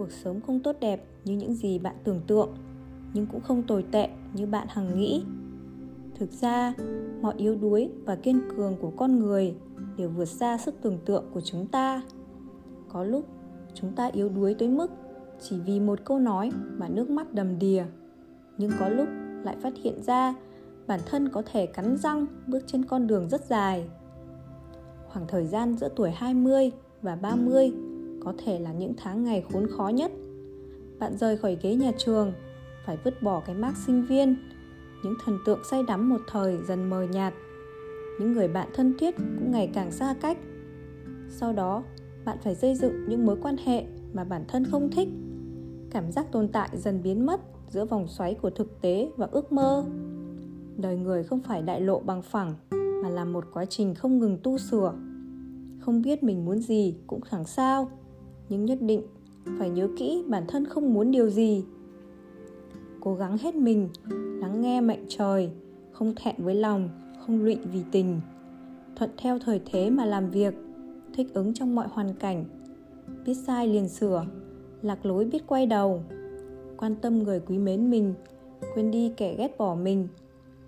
cuộc sống không tốt đẹp như những gì bạn tưởng tượng, nhưng cũng không tồi tệ như bạn hằng nghĩ thực ra, mọi yếu đuối và kiên cường của con người đều vượt xa sức tưởng tượng của chúng ta có lúc, chúng ta yếu đuối tới mức chỉ vì một câu nói mà nước mắt đầm đìa, nhưng có lúc lại phát hiện ra bản thân có thể cắn răng bước trên con đường rất dài. Khoảng thời gian giữa tuổi 20 và 30 có thể là những tháng ngày khốn khó nhất. Bạn rời khỏi ghế nhà trường, phải vứt bỏ cái mác sinh viên, những thần tượng say đắm một thời dần mờ nhạt. Những người bạn thân thiết cũng ngày càng xa cách. Sau đó, bạn phải xây dựng những mối quan hệ mà bản thân không thích. Cảm giác tồn tại dần biến mất giữa vòng xoáy của thực tế và ước mơ đời người không phải đại lộ bằng phẳng mà là một quá trình không ngừng tu sửa không biết mình muốn gì cũng chẳng sao nhưng nhất định phải nhớ kỹ bản thân không muốn điều gì. Cố gắng hết mình, lắng nghe mệnh trời, không thẹn với lòng, không lụy vì tình. Thuận theo thời thế mà làm việc, thích ứng trong mọi hoàn cảnh. Biết sai liền sửa, lạc lối biết quay đầu. Quan tâm người quý mến mình, quên đi kẻ ghét bỏ mình.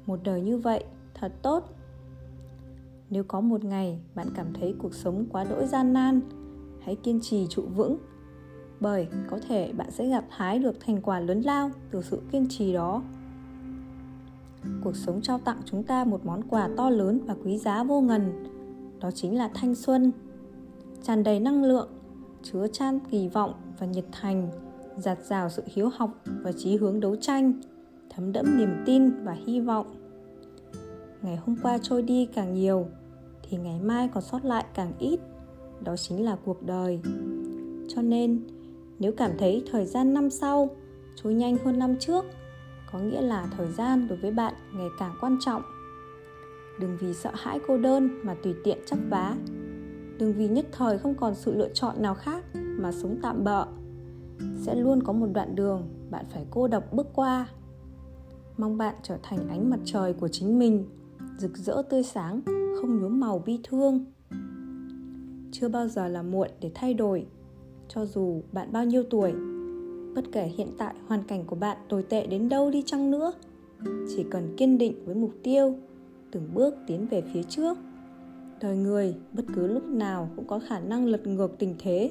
Một đời như vậy, thật tốt. Nếu có một ngày bạn cảm thấy cuộc sống quá đỗi gian nan hãy kiên trì trụ vững, bởi có thể bạn sẽ gặt hái được thành quả lớn lao từ sự kiên trì đó. Cuộc sống trao tặng chúng ta một món quà to lớn và quý giá vô ngần, đó chính là thanh xuân. Tràn đầy năng lượng, chứa chan kỳ vọng và nhiệt thành, giạt rào sự hiếu học và chí hướng đấu tranh, thấm đẫm niềm tin và hy vọng. Ngày hôm qua trôi đi càng nhiều, thì ngày mai còn sót lại càng ít đó chính là cuộc đời. Cho nên, nếu cảm thấy thời gian năm sau trôi nhanh hơn năm trước, có nghĩa là thời gian đối với bạn ngày càng quan trọng. Đừng vì sợ hãi cô đơn mà tùy tiện chấp vá. Đừng vì nhất thời không còn sự lựa chọn nào khác mà sống tạm bợ. Sẽ luôn có một đoạn đường bạn phải cô độc bước qua. Mong bạn trở thành ánh mặt trời của chính mình, rực rỡ tươi sáng, không nhuốm màu bi thương chưa bao giờ là muộn để thay đổi, cho dù bạn bao nhiêu tuổi. Bất kể hiện tại hoàn cảnh của bạn tồi tệ đến đâu đi chăng nữa, chỉ cần kiên định với mục tiêu, từng bước tiến về phía trước. Đời người bất cứ lúc nào cũng có khả năng lật ngược tình thế.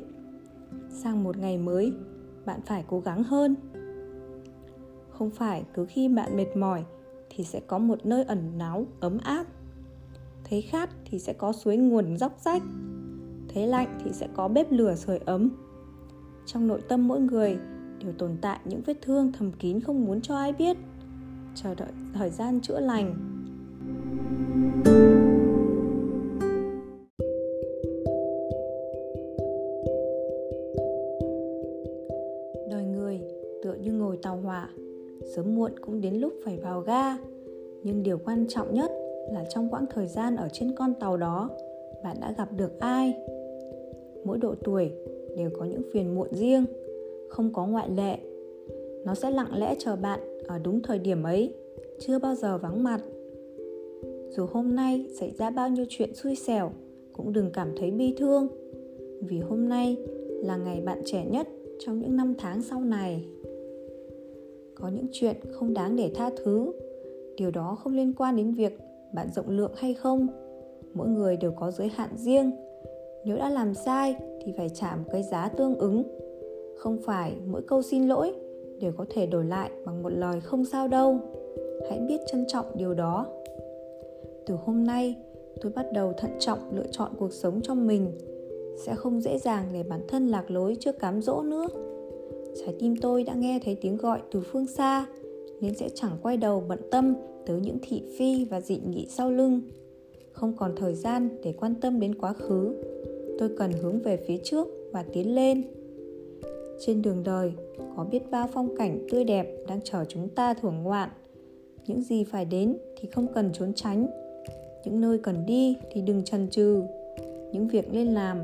Sang một ngày mới, bạn phải cố gắng hơn. Không phải cứ khi bạn mệt mỏi thì sẽ có một nơi ẩn náu, ấm áp. Thấy khát thì sẽ có suối nguồn dốc rách thấy lạnh thì sẽ có bếp lửa sưởi ấm. Trong nội tâm mỗi người đều tồn tại những vết thương thầm kín không muốn cho ai biết. Chờ đợi thời gian chữa lành. Đời người tựa như ngồi tàu hỏa, sớm muộn cũng đến lúc phải vào ga. Nhưng điều quan trọng nhất là trong quãng thời gian ở trên con tàu đó, bạn đã gặp được ai? Mỗi độ tuổi đều có những phiền muộn riêng, không có ngoại lệ. Nó sẽ lặng lẽ chờ bạn ở đúng thời điểm ấy, chưa bao giờ vắng mặt. Dù hôm nay xảy ra bao nhiêu chuyện xui xẻo, cũng đừng cảm thấy bi thương, vì hôm nay là ngày bạn trẻ nhất trong những năm tháng sau này. Có những chuyện không đáng để tha thứ, điều đó không liên quan đến việc bạn rộng lượng hay không. Mỗi người đều có giới hạn riêng nếu đã làm sai thì phải trả một cái giá tương ứng. Không phải mỗi câu xin lỗi đều có thể đổi lại bằng một lời không sao đâu. Hãy biết trân trọng điều đó. Từ hôm nay, tôi bắt đầu thận trọng lựa chọn cuộc sống cho mình. Sẽ không dễ dàng để bản thân lạc lối trước cám dỗ nữa. Trái tim tôi đã nghe thấy tiếng gọi từ phương xa, nên sẽ chẳng quay đầu bận tâm tới những thị phi và dị nghị sau lưng. Không còn thời gian để quan tâm đến quá khứ tôi cần hướng về phía trước và tiến lên. Trên đường đời, có biết bao phong cảnh tươi đẹp đang chờ chúng ta thưởng ngoạn. Những gì phải đến thì không cần trốn tránh. Những nơi cần đi thì đừng chần chừ. Những việc nên làm,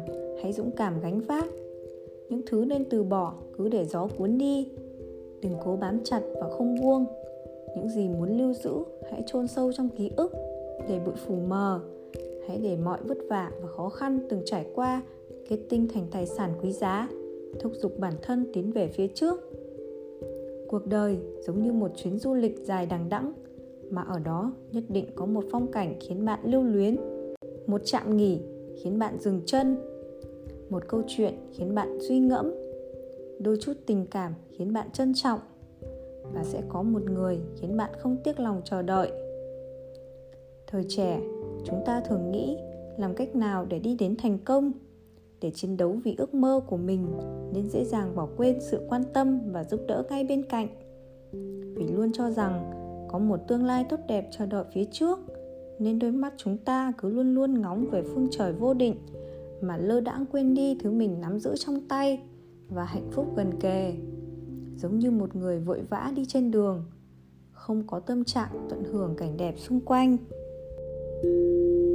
hãy dũng cảm gánh vác. Những thứ nên từ bỏ cứ để gió cuốn đi. Đừng cố bám chặt và không buông. Những gì muốn lưu giữ, hãy chôn sâu trong ký ức để bụi phủ mờ hãy để mọi vất vả và khó khăn từng trải qua kết tinh thành tài sản quý giá, thúc giục bản thân tiến về phía trước. Cuộc đời giống như một chuyến du lịch dài đằng đẵng, mà ở đó nhất định có một phong cảnh khiến bạn lưu luyến, một trạm nghỉ khiến bạn dừng chân, một câu chuyện khiến bạn suy ngẫm, đôi chút tình cảm khiến bạn trân trọng và sẽ có một người khiến bạn không tiếc lòng chờ đợi. Thời trẻ chúng ta thường nghĩ, làm cách nào để đi đến thành công? Để chiến đấu vì ước mơ của mình, nên dễ dàng bỏ quên sự quan tâm và giúp đỡ ngay bên cạnh. Vì luôn cho rằng, có một tương lai tốt đẹp chờ đợi phía trước, nên đôi mắt chúng ta cứ luôn luôn ngóng về phương trời vô định, mà lơ đãng quên đi thứ mình nắm giữ trong tay và hạnh phúc gần kề. Giống như một người vội vã đi trên đường, không có tâm trạng tận hưởng cảnh đẹp xung quanh. thank you